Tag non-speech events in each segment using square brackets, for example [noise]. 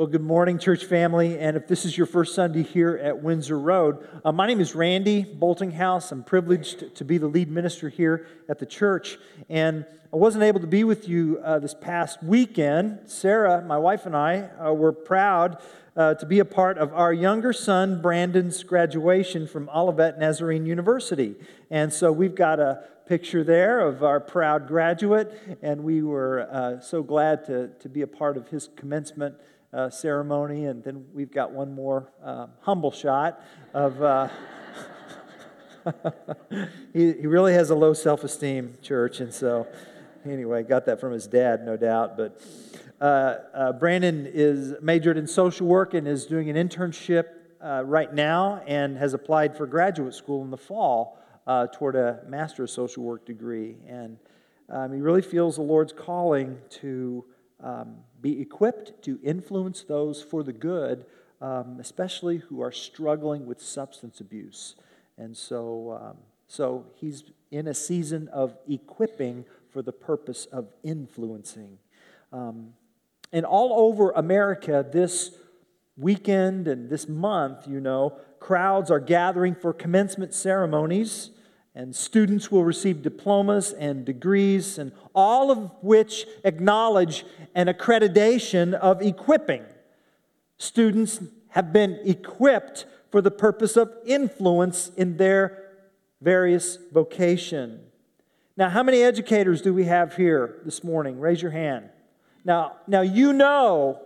Well, good morning, church family. And if this is your first Sunday here at Windsor Road, uh, my name is Randy Boltinghouse. I'm privileged to be the lead minister here at the church. And I wasn't able to be with you uh, this past weekend. Sarah, my wife, and I uh, were proud uh, to be a part of our younger son, Brandon's graduation from Olivet Nazarene University. And so we've got a picture there of our proud graduate, and we were uh, so glad to, to be a part of his commencement uh, ceremony. And then we've got one more uh, humble shot of. Uh, [laughs] he, he really has a low self esteem, church. And so, anyway, got that from his dad, no doubt. But uh, uh, Brandon is majored in social work and is doing an internship uh, right now and has applied for graduate school in the fall toward a Master of Social Work degree. And um, he really feels the Lord's calling to um, be equipped to influence those for the good, um, especially who are struggling with substance abuse. And so, um, so he's in a season of equipping for the purpose of influencing. Um, and all over America, this weekend and this month, you know, crowds are gathering for commencement ceremonies and students will receive diplomas and degrees, and all of which acknowledge an accreditation of equipping. Students have been equipped for the purpose of influence in their various vocation. Now, how many educators do we have here this morning? Raise your hand. Now, now you know,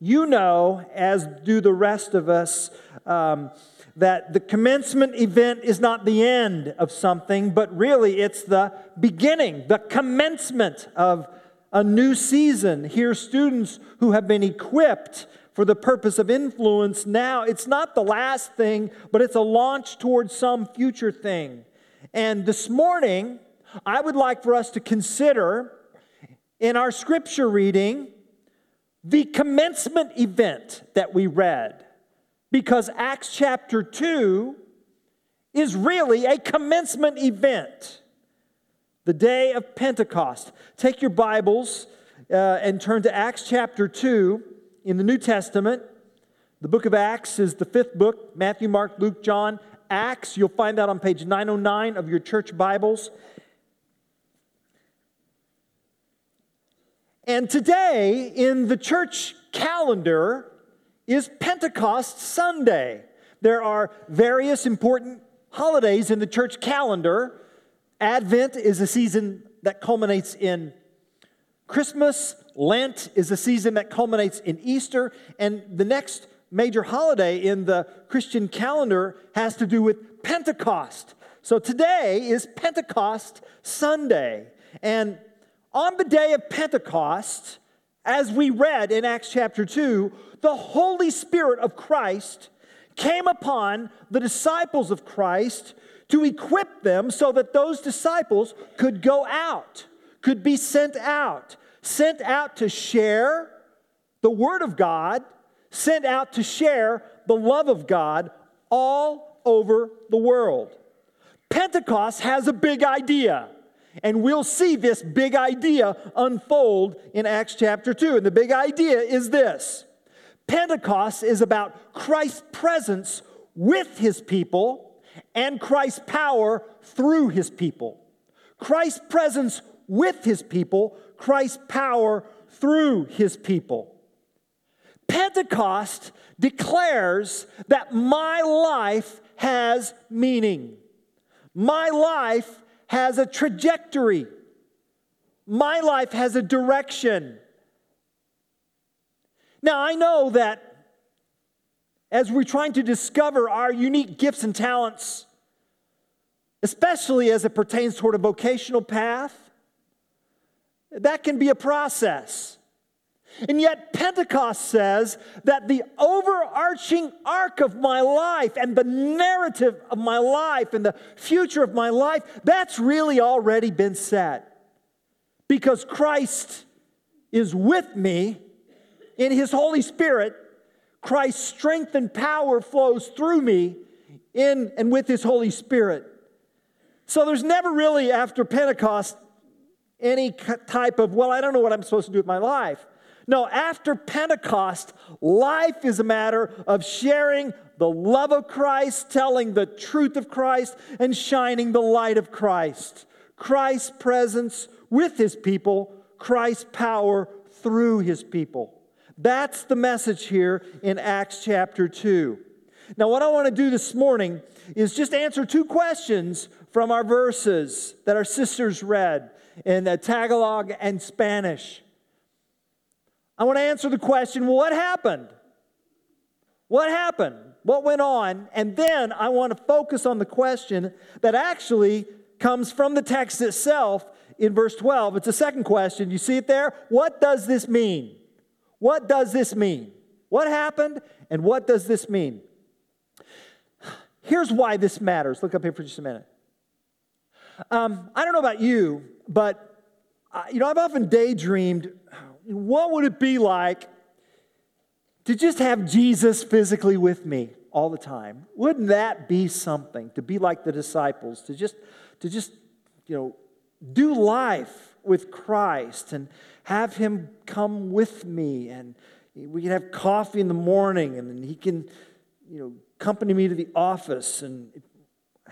you know, as do the rest of us, um, that the commencement event is not the end of something, but really it's the beginning, the commencement of a new season. Here, students who have been equipped for the purpose of influence now, it's not the last thing, but it's a launch towards some future thing. And this morning, I would like for us to consider in our scripture reading the commencement event that we read because Acts chapter 2 is really a commencement event. The day of Pentecost. Take your Bibles uh, and turn to Acts chapter 2 in the New Testament. The book of Acts is the fifth book Matthew, Mark, Luke, John, Acts. You'll find that on page 909 of your church Bibles. And today, in the church calendar, is Pentecost Sunday. There are various important holidays in the church calendar. Advent is a season that culminates in Christmas. Lent is a season that culminates in Easter. And the next major holiday in the Christian calendar has to do with Pentecost. So today is Pentecost Sunday. And on the day of Pentecost, as we read in Acts chapter 2, the Holy Spirit of Christ came upon the disciples of Christ to equip them so that those disciples could go out, could be sent out, sent out to share the Word of God, sent out to share the love of God all over the world. Pentecost has a big idea. And we'll see this big idea unfold in Acts chapter 2. And the big idea is this Pentecost is about Christ's presence with his people and Christ's power through his people. Christ's presence with his people, Christ's power through his people. Pentecost declares that my life has meaning. My life has a trajectory. My life has a direction. Now, I know that as we're trying to discover our unique gifts and talents, especially as it pertains toward a vocational path, that can be a process. And yet, Pentecost says that the overarching arc of my life and the narrative of my life and the future of my life, that's really already been set. Because Christ is with me in His Holy Spirit, Christ's strength and power flows through me in and with His Holy Spirit. So there's never really, after Pentecost, any type of, well, I don't know what I'm supposed to do with my life. No, after Pentecost, life is a matter of sharing the love of Christ, telling the truth of Christ, and shining the light of Christ. Christ's presence with his people, Christ's power through his people. That's the message here in Acts chapter 2. Now, what I want to do this morning is just answer two questions from our verses that our sisters read in Tagalog and Spanish. I want to answer the question what happened? What happened? What went on? And then I want to focus on the question that actually comes from the text itself in verse 12. It's a second question. You see it there? What does this mean? What does this mean? What happened and what does this mean? Here's why this matters. Look up here for just a minute. Um, I don't know about you, but uh, you know, I've often daydreamed what would it be like to just have Jesus physically with me all the time? Wouldn't that be something to be like the disciples, to just, to just, you know, do life with Christ and have him come with me and we can have coffee in the morning and he can, you know, accompany me to the office and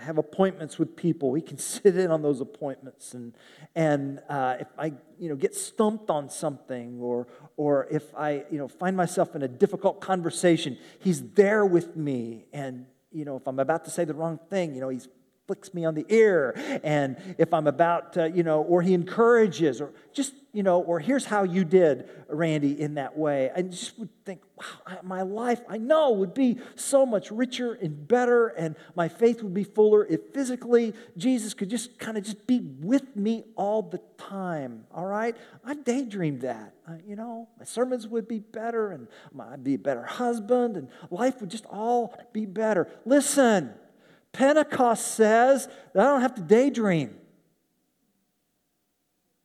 have appointments with people. He can [laughs] sit in on those appointments. And, and uh, if I you know, get stumped on something or, or if I you know, find myself in a difficult conversation, he's there with me. And you know, if I'm about to say the wrong thing, you know, he's flicks me on the ear. And if I'm about to, you know, or he encourages, or just, you know, or here's how you did, Randy, in that way. I just would think, wow, my life, I know, would be so much richer and better, and my faith would be fuller if physically Jesus could just kind of just be with me all the time. All right? I daydreamed that. You know, my sermons would be better, and I'd be a better husband, and life would just all be better. Listen, Pentecost says that I don't have to daydream.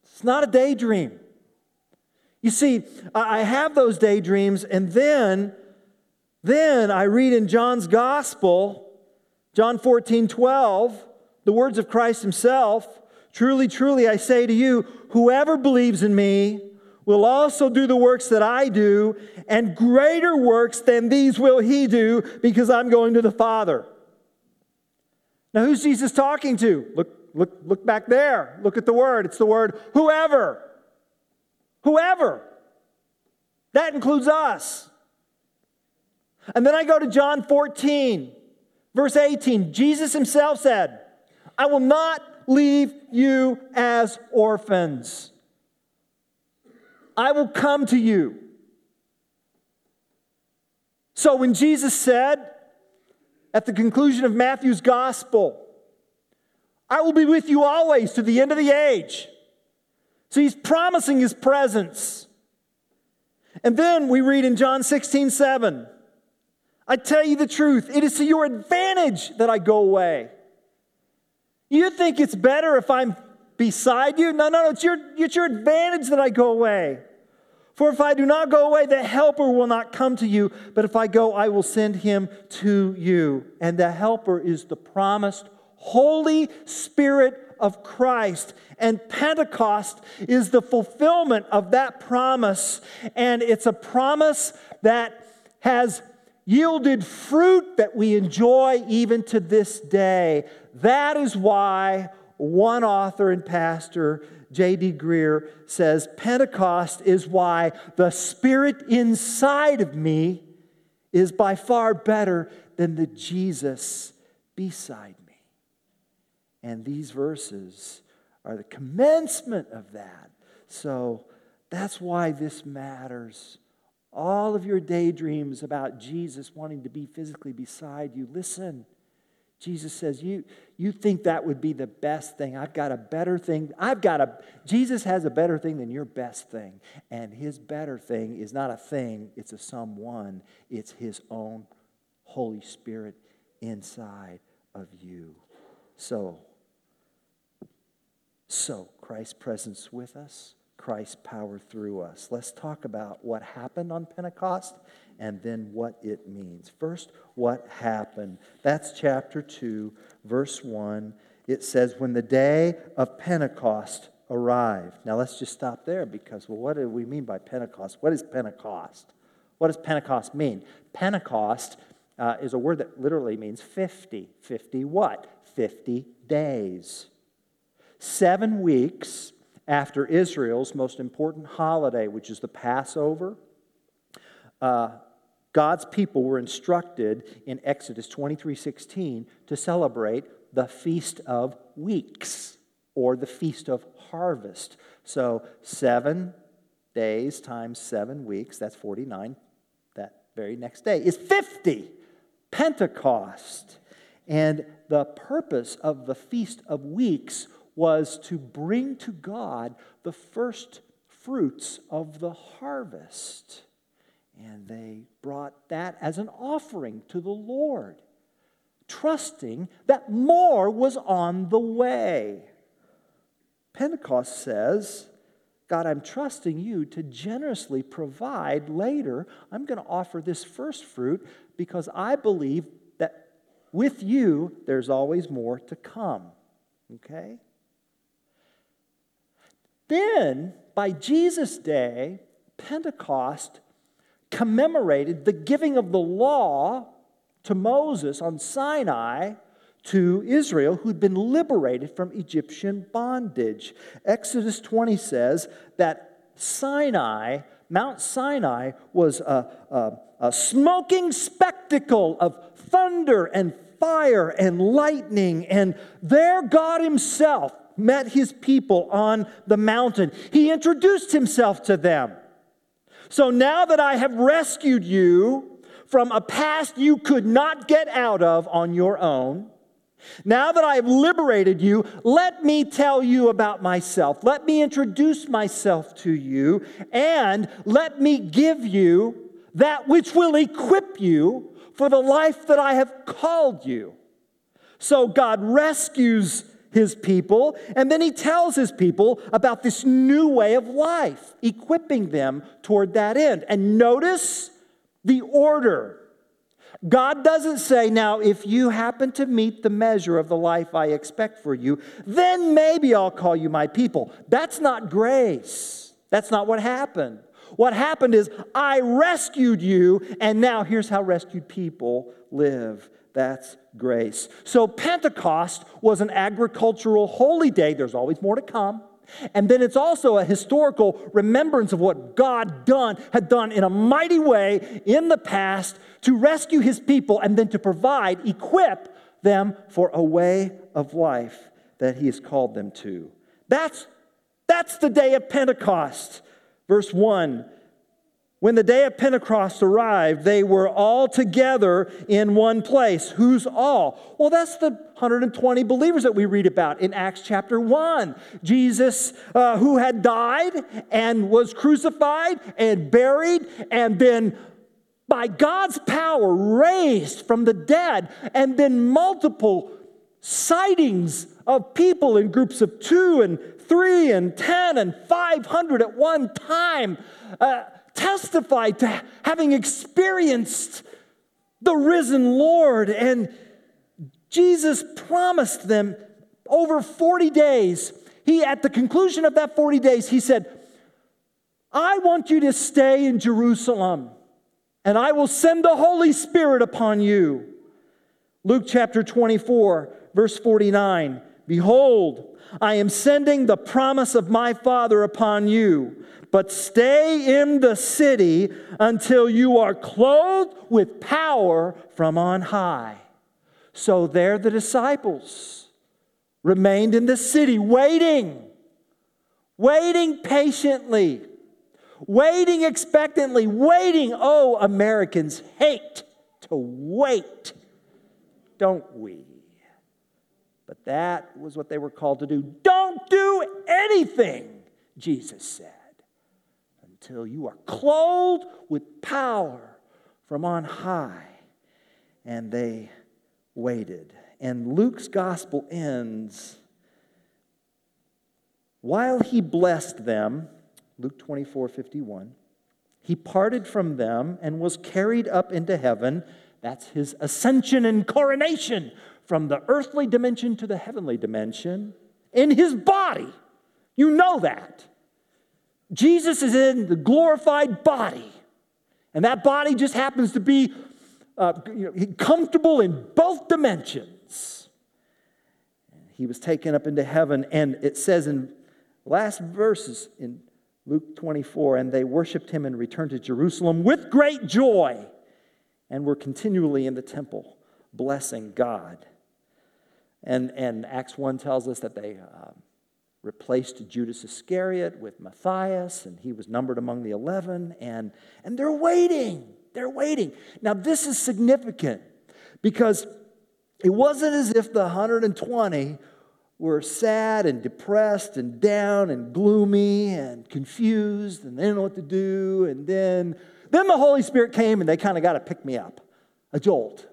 It's not a daydream. You see, I have those daydreams, and then, then I read in John's gospel, John 14, 12, the words of Christ himself Truly, truly, I say to you, whoever believes in me will also do the works that I do, and greater works than these will he do, because I'm going to the Father. Now, who's Jesus talking to? Look, look, look back there. Look at the word. It's the word whoever. Whoever. That includes us. And then I go to John 14, verse 18. Jesus himself said, I will not leave you as orphans. I will come to you. So when Jesus said, at the conclusion of Matthew's gospel. I will be with you always to the end of the age. So he's promising his presence. And then we read in John 16, 7, I tell you the truth, it is to your advantage that I go away. You think it's better if I'm beside you? No, no, no, it's your, it's your advantage that I go away. For if I do not go away, the Helper will not come to you, but if I go, I will send him to you. And the Helper is the promised Holy Spirit of Christ. And Pentecost is the fulfillment of that promise. And it's a promise that has yielded fruit that we enjoy even to this day. That is why one author and pastor J.D. Greear says Pentecost is why the Spirit inside of me is by far better than the Jesus beside me. And these verses are the commencement of that. So that's why this matters. All of your daydreams about Jesus wanting to be physically beside you, listen. Jesus says, you, you think that would be the best thing. I've got a better thing. I've got a, Jesus has a better thing than your best thing. And his better thing is not a thing, it's a someone. It's his own Holy Spirit inside of you. So, so Christ's presence with us, Christ's power through us. Let's talk about what happened on Pentecost and then what it means. First, what happened. That's chapter 2, verse 1. It says, When the day of Pentecost arrived. Now let's just stop there because, well, what do we mean by Pentecost? What is Pentecost? What does Pentecost mean? Pentecost uh, is a word that literally means 50. 50 what? 50 days. Seven weeks after Israel's most important holiday, which is the Passover, uh, God's people were instructed in Exodus 23:16 to celebrate the Feast of Weeks or the Feast of Harvest. So, 7 days times 7 weeks, that's 49. That very next day is 50. Pentecost. And the purpose of the Feast of Weeks was to bring to God the first fruits of the harvest. And they brought that as an offering to the Lord, trusting that more was on the way. Pentecost says, God, I'm trusting you to generously provide later. I'm going to offer this first fruit because I believe that with you, there's always more to come. Okay? Then, by Jesus' day, Pentecost commemorated the giving of the law to Moses on Sinai to Israel who'd been liberated from Egyptian bondage. Exodus 20 says that Sinai, Mount Sinai, was a, a, a smoking spectacle of thunder and fire and lightning, and there God Himself met His people on the mountain. He introduced Himself to them. So now that I have rescued you from a past you could not get out of on your own, now that I have liberated you, let me tell you about myself. Let me introduce myself to you, and let me give you that which will equip you for the life that I have called you. So God rescues his people. And then he tells his people about this new way of life, equipping them toward that end. And notice the order. God doesn't say, now, if you happen to meet the measure of the life I expect for you, then maybe I'll call you my people. That's not grace. That's not what happened. What happened is, I rescued you, and now here's how rescued people live. That's grace. So Pentecost was an agricultural holy day. There's always more to come. And then it's also a historical remembrance of what God done had done in a mighty way in the past to rescue his people and then to provide, equip them for a way of life that he has called them to. That's that's the day of Pentecost. Verse 1 when the day of Pentecost arrived, they were all together in one place. Who's all? Well, that's the 120 believers that we read about in Acts chapter 1. Jesus, uh, who had died and was crucified and buried and then by God's power raised from the dead, and then multiple sightings of people in groups of two and three and 10 and 500 at one time. Uh, testified to having experienced the risen Lord. And Jesus promised them over 40 days. He, at the conclusion of that 40 days, he said, I want you to stay in Jerusalem, and I will send the Holy Spirit upon you. Luke chapter 24, verse 49 Behold, I am sending the promise of my Father upon you but stay in the city until you are clothed with power from on high. So there the disciples remained in the city, waiting, waiting patiently, waiting expectantly, waiting. Oh, Americans hate to wait, don't we? But that was what they were called to do. Don't do anything, Jesus said until you are clothed with power from on high. And they waited. And Luke's gospel ends while he blessed them, Luke 24 51, he parted from them and was carried up into heaven. That's his ascension and coronation from the earthly dimension to the heavenly dimension in his body You know that. Jesus is in the glorified body, and that body just happens to be uh, you know, comfortable in both dimensions. He was taken up into heaven, and it says in last verses in Luke 24, and they worshiped him and returned to Jerusalem with great joy and were continually in the temple blessing God. And, and Acts 1 tells us that they uh, replaced Judas Iscariot with Matthias, and he was numbered among the 11, and, and they're waiting. They're waiting. Now, this is significant because it wasn't as if the 120 were sad and depressed and down and gloomy and confused and they didn't know what to do. And then, then the Holy Spirit came and they kind of got to pick me up, a jolt,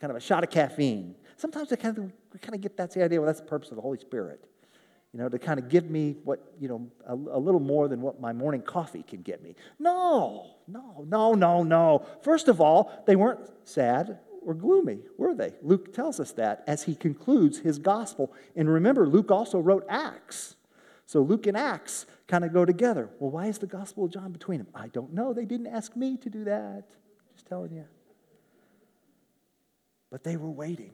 kind of a shot of caffeine. Sometimes I kind of, we kind of get that's the idea. Well, that's the purpose of the Holy Spirit, you know, to kind of give me what you know a, a little more than what my morning coffee can get me. No, no, no, no, no. First of all, they weren't sad or gloomy, were they? Luke tells us that as he concludes his gospel. And remember, Luke also wrote Acts. So Luke and Acts kind of go together. Well, why is the Gospel of John between them? I don't know. They didn't ask me to do that. Just telling you. But they were waiting.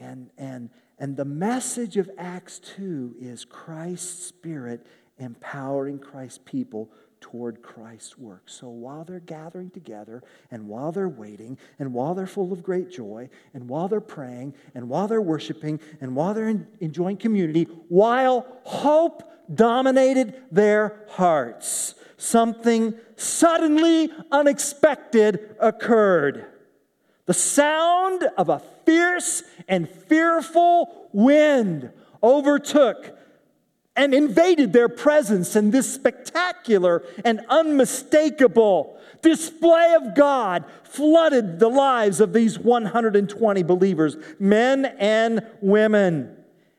And, and, and the message of Acts 2 is Christ's Spirit empowering Christ's people toward Christ's work. So while they're gathering together, and while they're waiting, and while they're full of great joy, and while they're praying, and while they're worshiping, and while they're enjoying community, while hope dominated their hearts, something suddenly unexpected occurred. The sound of a fierce and fearful wind overtook and invaded their presence, and this spectacular and unmistakable display of God flooded the lives of these 120 believers, men and women.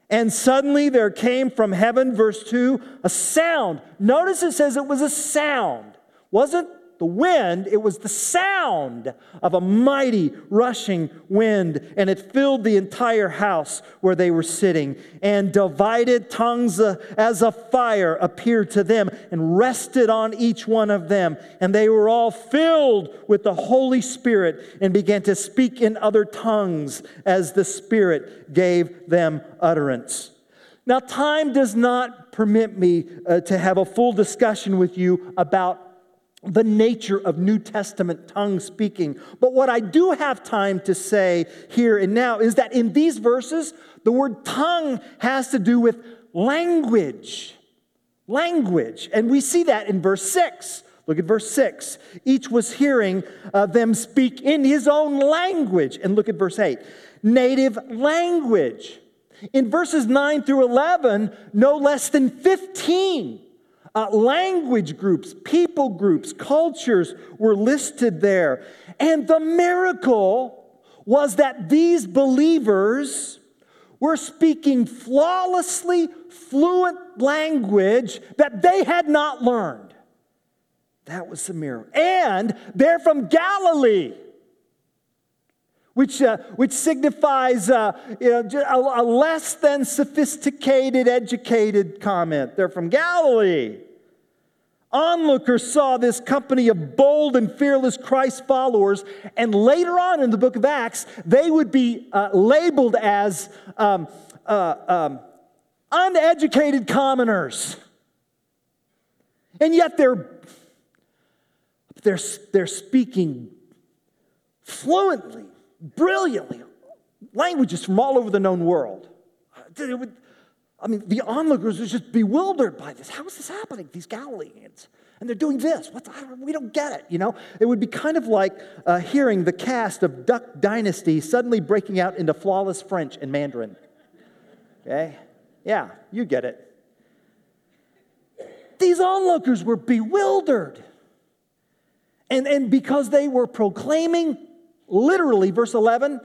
And suddenly there came from heaven, verse 2, a sound. Notice it says it was a sound. Wasn't the wind, it was the sound of a mighty rushing wind, and it filled the entire house where they were sitting. And divided tongues as a fire appeared to them and rested on each one of them. And they were all filled with the Holy Spirit and began to speak in other tongues as the Spirit gave them utterance. Now, time does not permit me uh, to have a full discussion with you about the nature of New Testament tongue speaking. But what I do have time to say here and now is that in these verses, the word tongue has to do with language. Language. And we see that in verse 6. Look at verse 6. Each was hearing uh, them speak in his own language. And look at verse 8. Native language. In verses 9 through 11, no less than 15 uh, language groups, people groups, cultures were listed there. And the miracle was that these believers were speaking flawlessly fluent language that they had not learned. That was the miracle. And they're from Galilee. Which, uh, which signifies uh, you know, a, a less than sophisticated, educated comment. They're from Galilee. Onlookers saw this company of bold and fearless Christ followers, and later on in the book of Acts, they would be uh, labeled as um, uh, um, uneducated commoners. And yet they're, they're, they're speaking fluently, brilliantly, languages from all over the known world. I mean, the onlookers were just bewildered by this. How is this happening? These Galileans. And they're doing this. What we don't get it, you know? It would be kind of like uh, hearing the cast of Duck Dynasty suddenly breaking out into flawless French and Mandarin. Okay? Yeah, you get it. These onlookers were bewildered. And, and because they were proclaiming, literally, verse 11,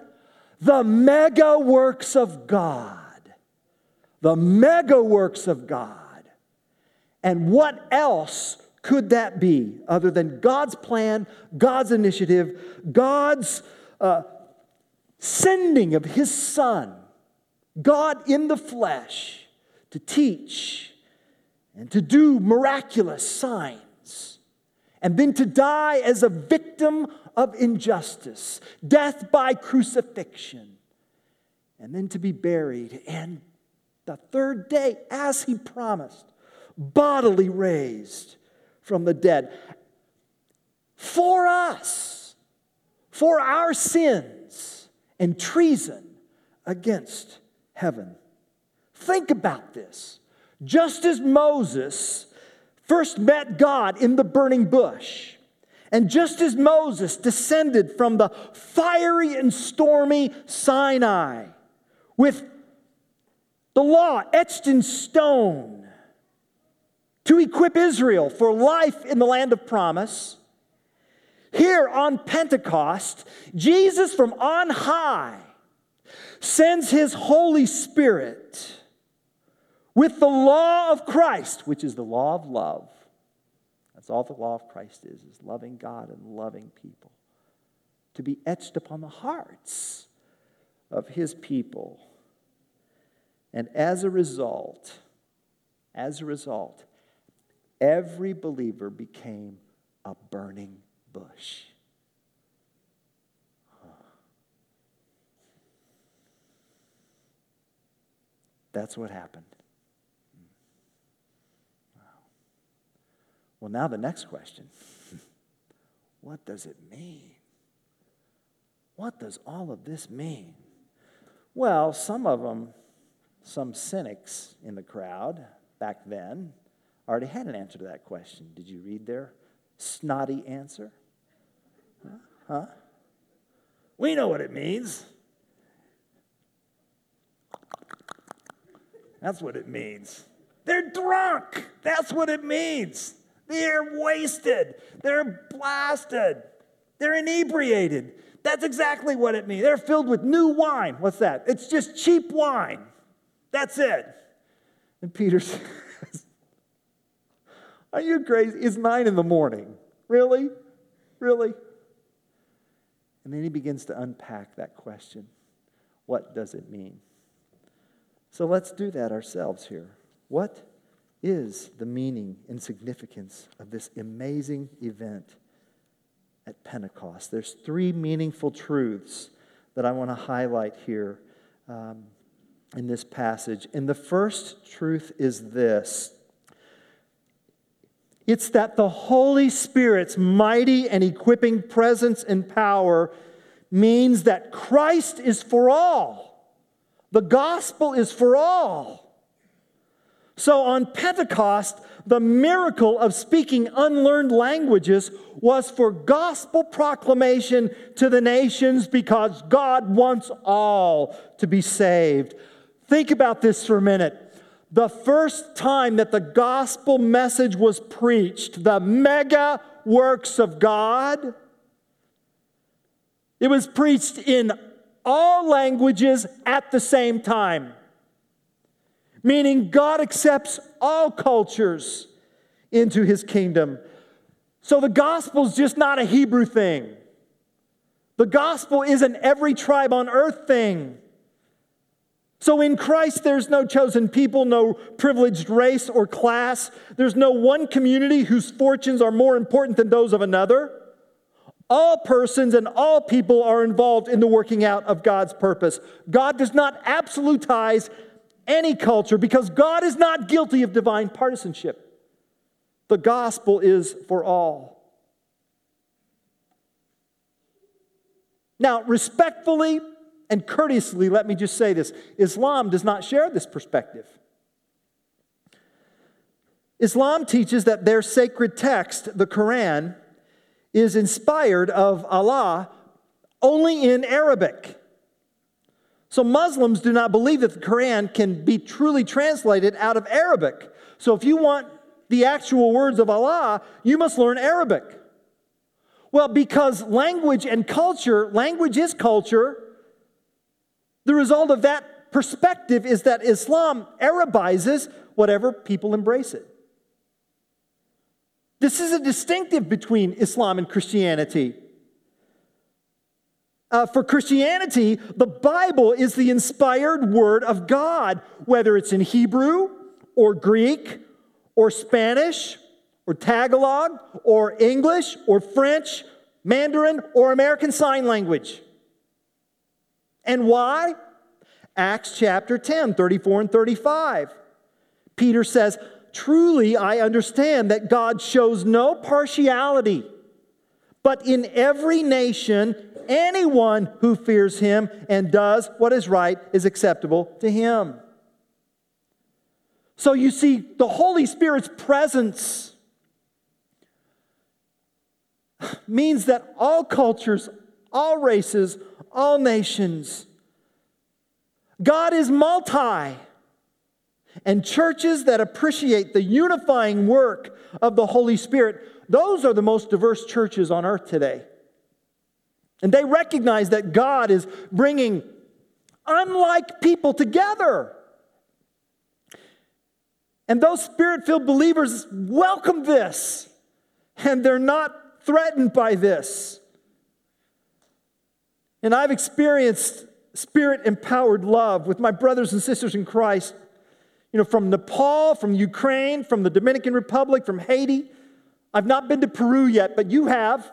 the mega works of God the mega works of God. And what else could that be other than God's plan, God's initiative, God's uh, sending of His Son, God in the flesh, to teach, and to do miraculous signs, and then to die as a victim of injustice, death by crucifixion, and then to be buried, and the third day, as he promised, bodily raised from the dead. For us, for our sins and treason against heaven. Think about this. Just as Moses first met God in the burning bush, and just as Moses descended from the fiery and stormy Sinai with the law etched in stone to equip Israel for life in the land of promise, here on Pentecost, Jesus from on high sends his Holy Spirit with the law of Christ, which is the law of love. That's all the law of Christ is, is loving God and loving people. To be etched upon the hearts of his people. And as a result, as a result, every believer became a burning bush. That's what happened. Well, now the next question [laughs] what does it mean? What does all of this mean? Well, some of them, some cynics in the crowd back then, already had an answer to that question. Did you read their snotty answer? Huh? huh? We know what it means. That's what it means. They're drunk. That's what it means. They're wasted. They're blasted. They're inebriated. That's exactly what it means. They're filled with new wine. What's that? It's just cheap wine. That's it. And Peter [laughs] says, Are you crazy? It's nine in the morning. Really? Really? And then he begins to unpack that question What does it mean? So let's do that ourselves here. What is the meaning and significance of this amazing event at Pentecost? There's three meaningful truths that I want to highlight here um, in this passage. And the first truth is this it's that the Holy Spirit's mighty and equipping presence and power means that Christ is for all. The gospel is for all. So on Pentecost, the miracle of speaking unlearned languages was for gospel proclamation to the nations because God wants all to be saved. Think about this for a minute. The first time that the gospel message was preached, the mega works of God, it was preached in all languages at the same time. Meaning, God accepts all cultures into his kingdom. So the gospel is just not a Hebrew thing. The gospel is an every tribe on earth thing. So in Christ, there's no chosen people, no privileged race or class. There's no one community whose fortunes are more important than those of another. All persons and all people are involved in the working out of God's purpose. God does not absolutize any culture because God is not guilty of divine partisanship. The gospel is for all. Now, respectfully and courteously, let me just say this Islam does not share this perspective. Islam teaches that their sacred text, the Quran, is inspired of Allah only in Arabic. So Muslims do not believe that the Quran can be truly translated out of Arabic. So if you want the actual words of Allah, you must learn Arabic. Well, because language and culture, language is culture, the result of that perspective is that Islam Arabizes whatever people embrace it. This is a distinctive between Islam and Christianity. Uh, for Christianity, the Bible is the inspired word of God, whether it's in Hebrew, or Greek or Spanish or Tagalog or English or French, Mandarin or American Sign Language. And why? Acts chapter 10, 34 and 35. Peter says, Truly, I understand that God shows no partiality, but in every nation, anyone who fears him and does what is right is acceptable to him. So you see, the Holy Spirit's presence means that all cultures, all races, all nations, God is multi. And churches that appreciate the unifying work of the Holy Spirit, those are the most diverse churches on earth today. And they recognize that God is bringing unlike people together. And those spirit filled believers welcome this, and they're not threatened by this. And I've experienced spirit empowered love with my brothers and sisters in Christ you know, from Nepal, from Ukraine, from the Dominican Republic, from Haiti. I've not been to Peru yet, but you have.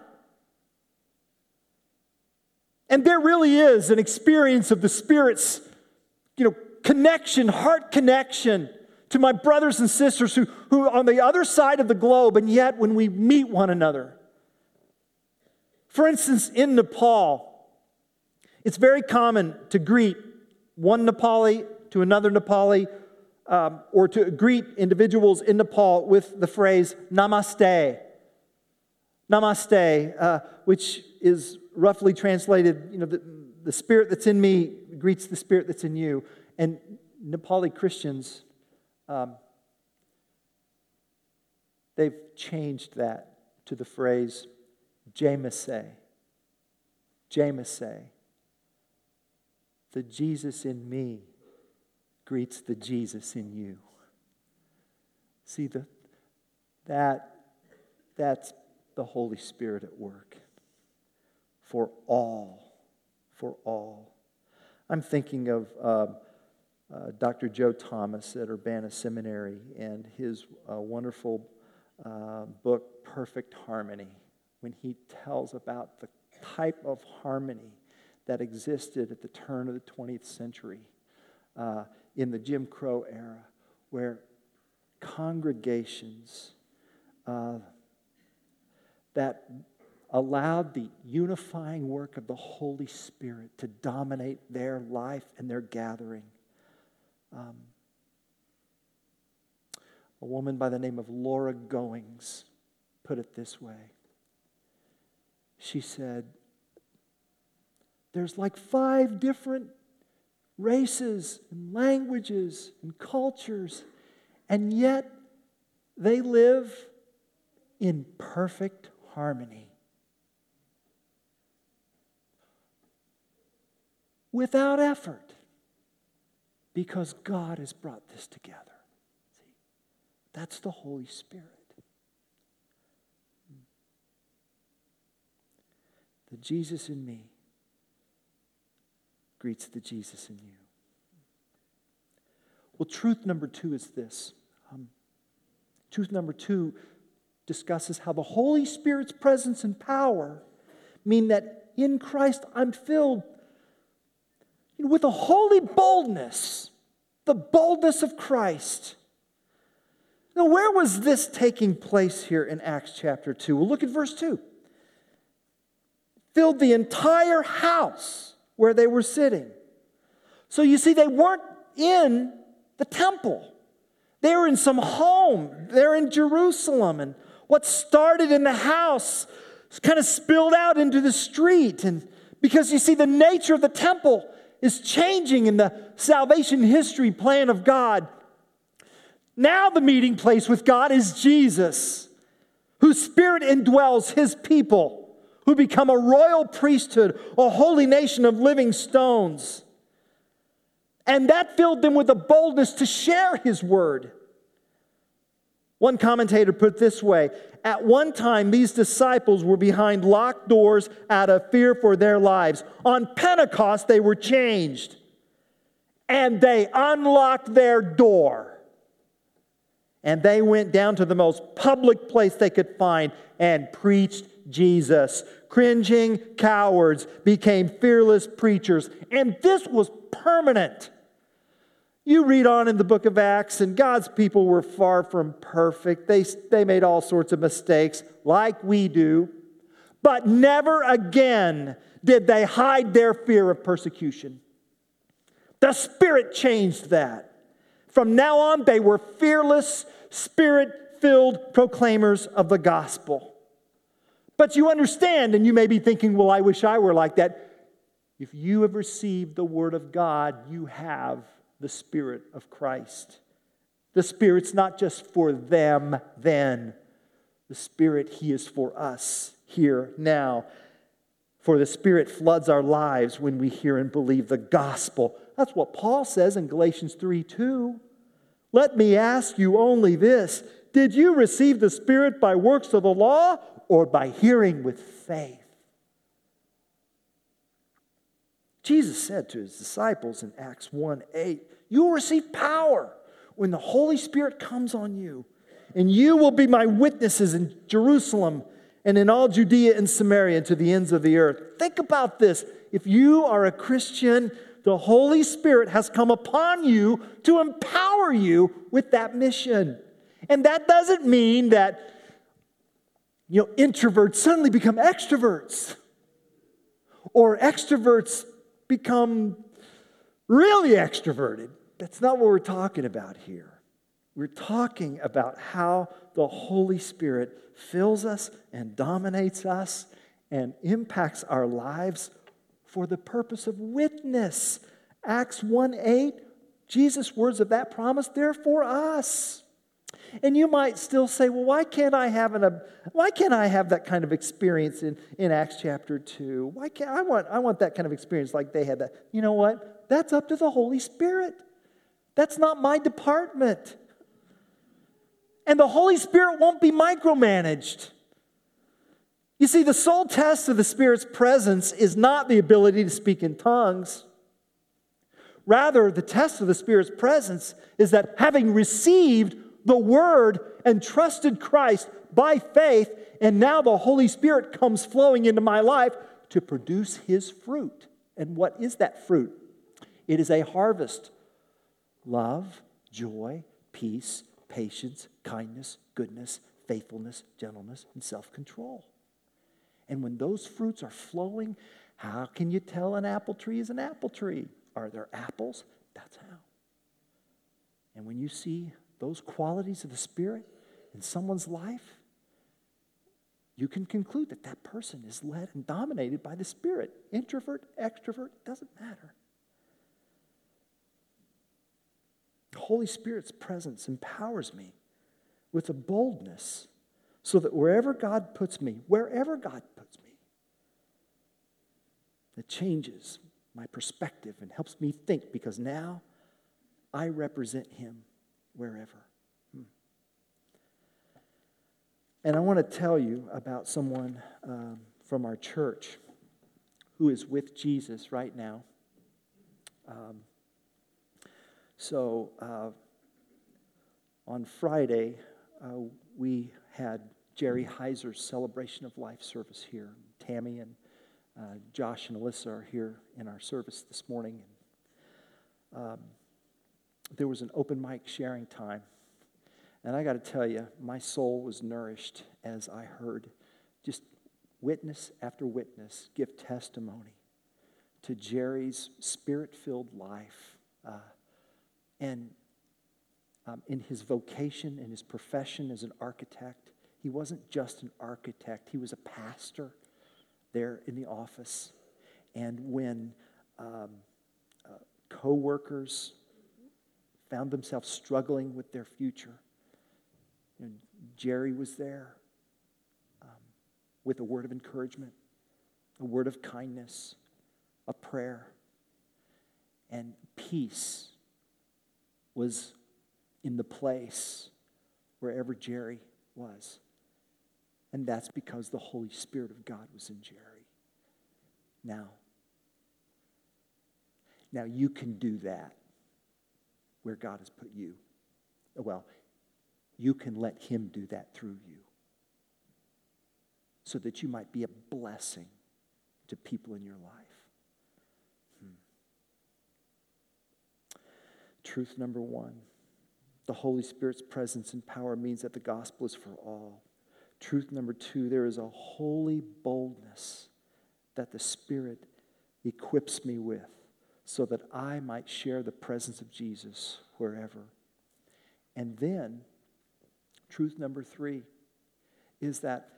And there really is an experience of the Spirit's, you know, connection, heart connection to my brothers and sisters who, who are on the other side of the globe, and yet when we meet one another. For instance, in Nepal, it's very common to greet one Nepali to another Nepali um, or to greet individuals in Nepal with the phrase namaste. Namaste, uh, which is roughly translated, you know, the, the spirit that's in me greets the spirit that's in you. And Nepali Christians, um, they've changed that to the phrase Jamise. Jamise. The Jesus in me greets the Jesus in you. See, the, that, that's the Holy Spirit at work for all, for all. I'm thinking of uh, uh, Dr. Joe Thomas at Urbana Seminary and his uh, wonderful uh, book, Perfect Harmony, when he tells about the type of harmony that existed at the turn of the 20th century. Uh, in the Jim Crow era where congregations uh, that allowed the unifying work of the Holy Spirit to dominate their life and their gathering. Um, a woman by the name of Laura Goings put it this way. She said, There's like five different races and languages and cultures, and yet they live in perfect harmony. Without effort, because God has brought this together. See, that's the Holy Spirit. The Jesus in me greets the Jesus in you. Well, truth number two is this. Um, truth number two discusses how the Holy Spirit's presence and power mean that in Christ I'm filled with a holy boldness, the boldness of Christ. Now, where was this taking place here in Acts chapter 2? Well, look at verse 2. Filled the entire house where they were sitting. So you see, they weren't in the temple. They were in some home. They're in Jerusalem. And what started in the house kind of spilled out into the street. And because you see, the nature of the temple is changing in the salvation history plan of God. Now, the meeting place with God is Jesus, whose spirit indwells his people who become a royal priesthood, a holy nation of living stones. And that filled them with a boldness to share his word. One commentator put this way At one time, these disciples were behind locked doors out of fear for their lives. On Pentecost, they were changed and they unlocked their door. And they went down to the most public place they could find and preached Jesus. Cringing cowards became fearless preachers. And this was permanent. You read on in the book of Acts, and God's people were far from perfect. They, they made all sorts of mistakes, like we do. But never again did they hide their fear of persecution. The Spirit changed that. From now on, they were fearless, spirit filled proclaimers of the gospel. But you understand, and you may be thinking, well, I wish I were like that. If you have received the Word of God, you have the Spirit of Christ. The Spirit's not just for them then, the Spirit, He is for us here now. For the Spirit floods our lives when we hear and believe the gospel. That's what Paul says in Galatians 3 2. Let me ask you only this Did you receive the Spirit by works of the law or by hearing with faith? Jesus said to his disciples in Acts 1 8, You will receive power when the Holy Spirit comes on you, and you will be my witnesses in Jerusalem and in all Judea and Samaria and to the ends of the earth. Think about this. If you are a Christian, the Holy Spirit has come upon you to empower you with that mission. And that doesn't mean that you know introverts suddenly become extroverts or extroverts become really extroverted. That's not what we're talking about here. We're talking about how the Holy Spirit fills us and dominates us and impacts our lives for the purpose of witness. Acts 1 8, Jesus' words of that promise, they're for us. And you might still say, well, why can't I have an, why can't I have that kind of experience in, in Acts chapter 2? Why can't I want I want that kind of experience like they had that? You know what? That's up to the Holy Spirit. That's not my department. And the Holy Spirit won't be micromanaged. You see, the sole test of the Spirit's presence is not the ability to speak in tongues. Rather, the test of the Spirit's presence is that having received the Word and trusted Christ by faith, and now the Holy Spirit comes flowing into my life to produce His fruit. And what is that fruit? It is a harvest love, joy, peace, patience, kindness, goodness, faithfulness, gentleness, and self control. And when those fruits are flowing, how can you tell an apple tree is an apple tree? Are there apples? That's how. And when you see those qualities of the Spirit in someone's life, you can conclude that that person is led and dominated by the Spirit. Introvert, extrovert, doesn't matter. The Holy Spirit's presence empowers me with a boldness so that wherever God puts me, wherever God puts me, it changes my perspective and helps me think because now I represent Him wherever. Hmm. And I want to tell you about someone um, from our church who is with Jesus right now. Um, so uh, on Friday, uh, we had Jerry Heiser's celebration of life service here. Tammy and uh, Josh and Alyssa are here in our service this morning. Um, there was an open mic sharing time. And I got to tell you, my soul was nourished as I heard just witness after witness give testimony to Jerry's spirit filled life. Uh, and um, in his vocation, in his profession as an architect, he wasn't just an architect, he was a pastor there in the office. And when um, uh, co workers found themselves struggling with their future, and Jerry was there um, with a word of encouragement, a word of kindness, a prayer, and peace was in the place wherever Jerry was. And that's because the Holy Spirit of God was in Jerry. Now, now you can do that where God has put you. Oh, well, you can let Him do that through you so that you might be a blessing to people in your life. Hmm. Truth number one the Holy Spirit's presence and power means that the gospel is for all. Truth number two there is a holy boldness that the Spirit equips me with so that I might share the presence of Jesus wherever. And then, truth number three is that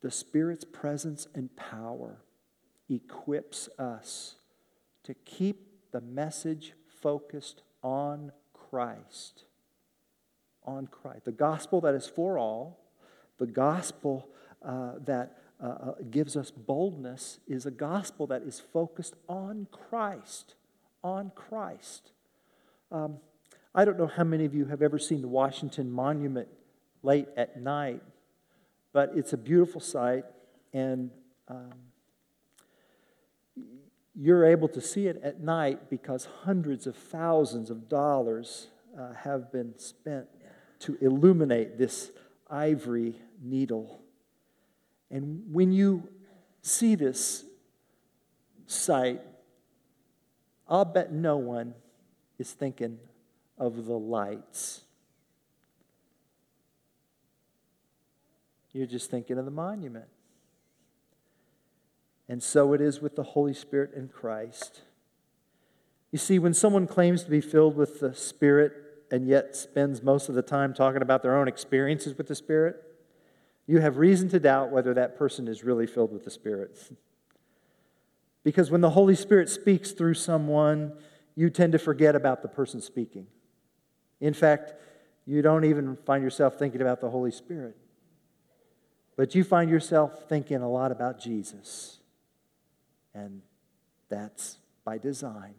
the Spirit's presence and power equips us to keep the message focused on Christ. On Christ. The gospel that is for all, the gospel uh, that uh, uh, gives us boldness is a gospel that is focused on Christ. On Christ. Um, I don't know how many of you have ever seen the Washington Monument late at night, but it's a beautiful sight, and um, you're able to see it at night because hundreds of thousands of dollars uh, have been spent to illuminate this ivory needle. And when you see this sight, I'll bet no one is thinking of the lights. You're just thinking of the monument. And so it is with the Holy Spirit in Christ. You see, when someone claims to be filled with the Spirit and yet spends most of the time talking about their own experiences with the Spirit, you have reason to doubt whether that person is really filled with the Spirit. [laughs] because when the Holy Spirit speaks through someone, you tend to forget about the person speaking. In fact, you don't even find yourself thinking about the Holy Spirit, but you find yourself thinking a lot about Jesus. And that's by design.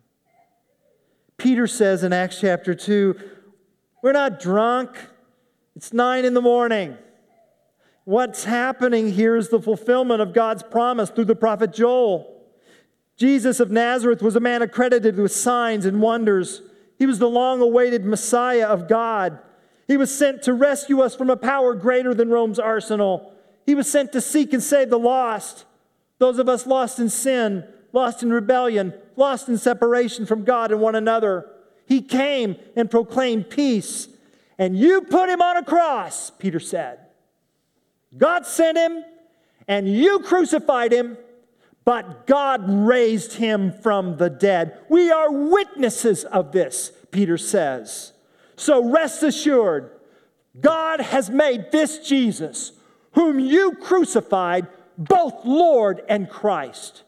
Peter says in Acts chapter 2, We're not drunk, it's nine in the morning. What's happening here is the fulfillment of God's promise through the prophet Joel. Jesus of Nazareth was a man accredited with signs and wonders. He was the long awaited Messiah of God. He was sent to rescue us from a power greater than Rome's arsenal. He was sent to seek and save the lost, those of us lost in sin, lost in rebellion, lost in separation from God and one another. He came and proclaimed peace. And you put him on a cross, Peter said. God sent him, and you crucified him, but God raised him from the dead. We are witnesses of this, Peter says. So rest assured, God has made this Jesus, whom you crucified, both Lord and Christ.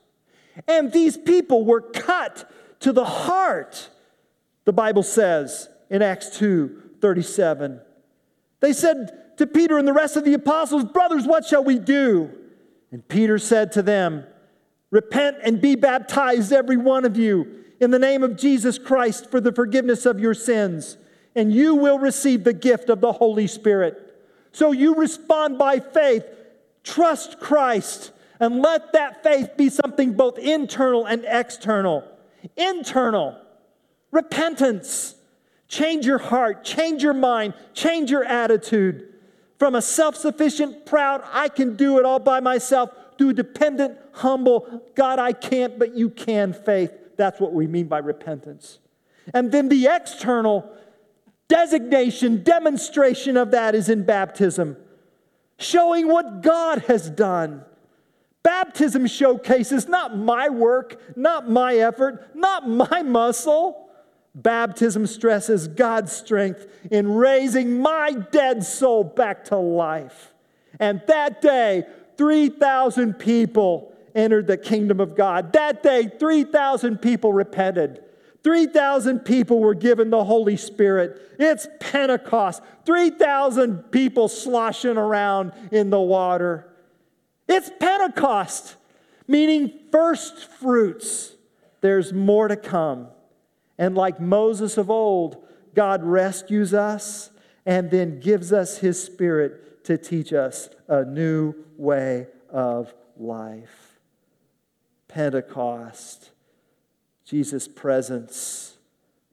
And these people were cut to the heart, the Bible says in Acts 2 37. They said, to Peter and the rest of the apostles, Brothers, what shall we do? And Peter said to them, Repent and be baptized, every one of you, in the name of Jesus Christ for the forgiveness of your sins, and you will receive the gift of the Holy Spirit. So you respond by faith, trust Christ, and let that faith be something both internal and external. Internal, repentance. Change your heart, change your mind, change your attitude from a self sufficient, proud, I can do it all by myself, to a dependent, humble, God, I can't, but you can faith. That's what we mean by repentance. And then the external designation, demonstration of that is in baptism, showing what God has done. Baptism showcases not my work, not my effort, not my muscle Baptism stresses God's strength in raising my dead soul back to life. And that day, 3,000 people entered the kingdom of God. That day, 3,000 people repented. 3,000 people were given the Holy Spirit. It's Pentecost. 3,000 people sloshing around in the water. It's Pentecost, meaning first fruits. There's more to come. And like Moses of old, God rescues us and then gives us his spirit to teach us a new way of life. Pentecost, Jesus' presence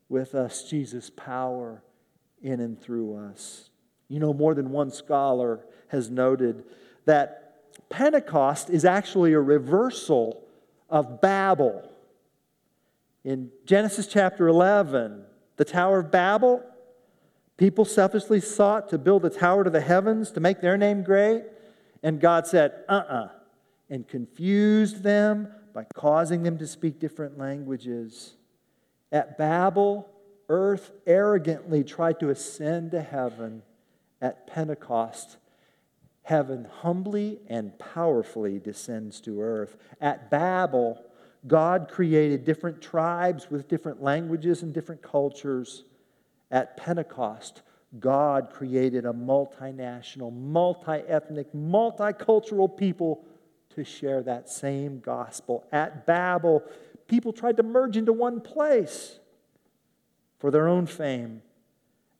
with us, Jesus' power in and through us. You know, more than one scholar has noted that Pentecost is actually a reversal of Babel. In Genesis chapter 11, the Tower of Babel, people selfishly sought to build a tower to the heavens to make their name great. And God said, uh uh-uh, uh, and confused them by causing them to speak different languages. At Babel, earth arrogantly tried to ascend to heaven. At Pentecost, heaven humbly and powerfully descends to earth. At Babel, God created different tribes with different languages and different cultures. At Pentecost, God created a multinational, multi ethnic, multicultural people to share that same gospel. At Babel, people tried to merge into one place for their own fame.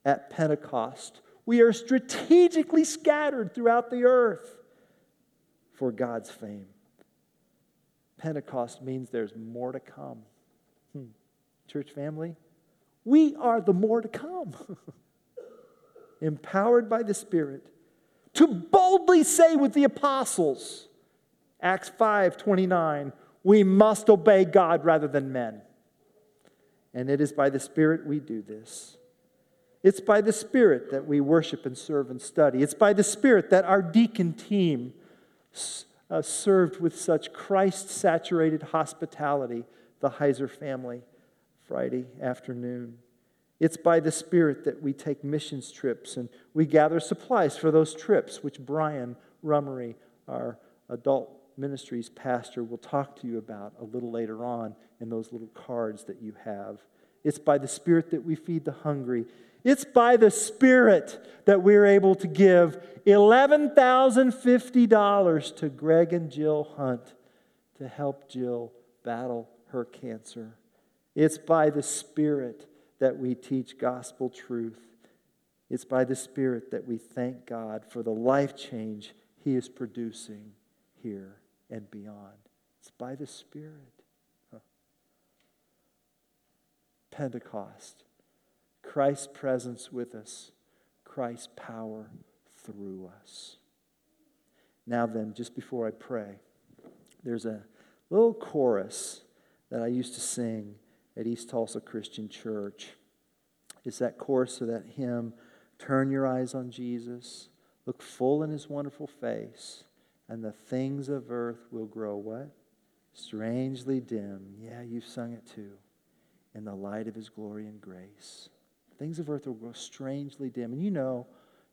At Pentecost, we are strategically scattered throughout the earth for God's fame. Pentecost means there's more to come. Hmm. Church family, we are the more to come. [laughs] Empowered by the Spirit to boldly say with the apostles, Acts 5 29, we must obey God rather than men. And it is by the Spirit we do this. It's by the Spirit that we worship and serve and study. It's by the Spirit that our deacon team uh, served with such Christ saturated hospitality, the Heiser family, Friday afternoon. It's by the Spirit that we take missions trips and we gather supplies for those trips, which Brian Rummery, our adult ministries pastor, will talk to you about a little later on in those little cards that you have. It's by the Spirit that we feed the hungry. It's by the Spirit that we're able to give $11,050 to Greg and Jill Hunt to help Jill battle her cancer. It's by the Spirit that we teach gospel truth. It's by the Spirit that we thank God for the life change He is producing here and beyond. It's by the Spirit. Huh. Pentecost. Christ's presence with us, Christ's power through us. Now, then, just before I pray, there's a little chorus that I used to sing at East Tulsa Christian Church. It's that chorus of that hymn Turn your eyes on Jesus, look full in his wonderful face, and the things of earth will grow what? Strangely dim. Yeah, you've sung it too. In the light of his glory and grace. Things of earth will grow strangely dim. And you know,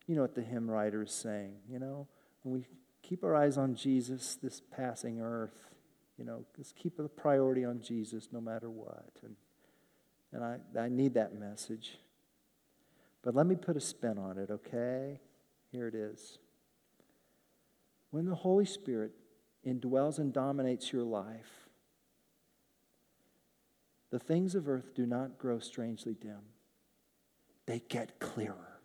you know what the hymn writer is saying. You know, when we keep our eyes on Jesus, this passing earth, you know, let's keep the priority on Jesus no matter what. And, and I, I need that message. But let me put a spin on it, okay? Here it is. When the Holy Spirit indwells and dominates your life, the things of earth do not grow strangely dim they get clearer.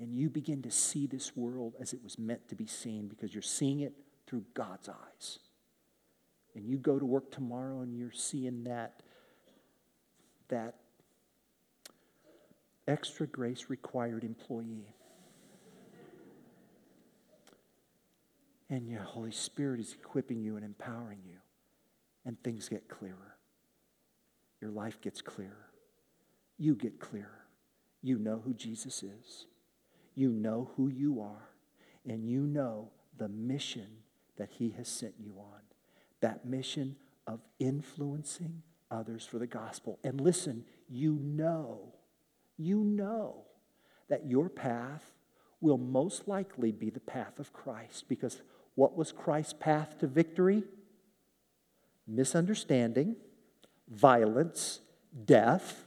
And you begin to see this world as it was meant to be seen because you're seeing it through God's eyes. And you go to work tomorrow and you're seeing that, that extra grace required employee. And your Holy Spirit is equipping you and empowering you. And things get clearer. Your life gets clearer you get clearer. You know who Jesus is, you know who you are, and you know the mission that He has sent you on. That mission of influencing others for the gospel. And listen, you know, you know that your path will most likely be the path of Christ because what was Christ's path to victory? Misunderstanding, violence, death,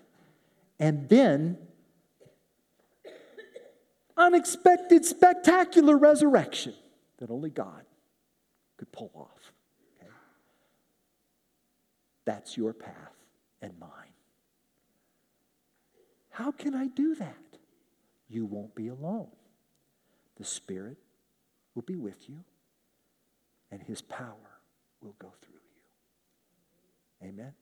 and then unexpected, spectacular resurrection that only God could pull off. Okay? That's your path and mine. How can I do that? You won't be alone. The Spirit will be with you, and His power will go through you. Amen.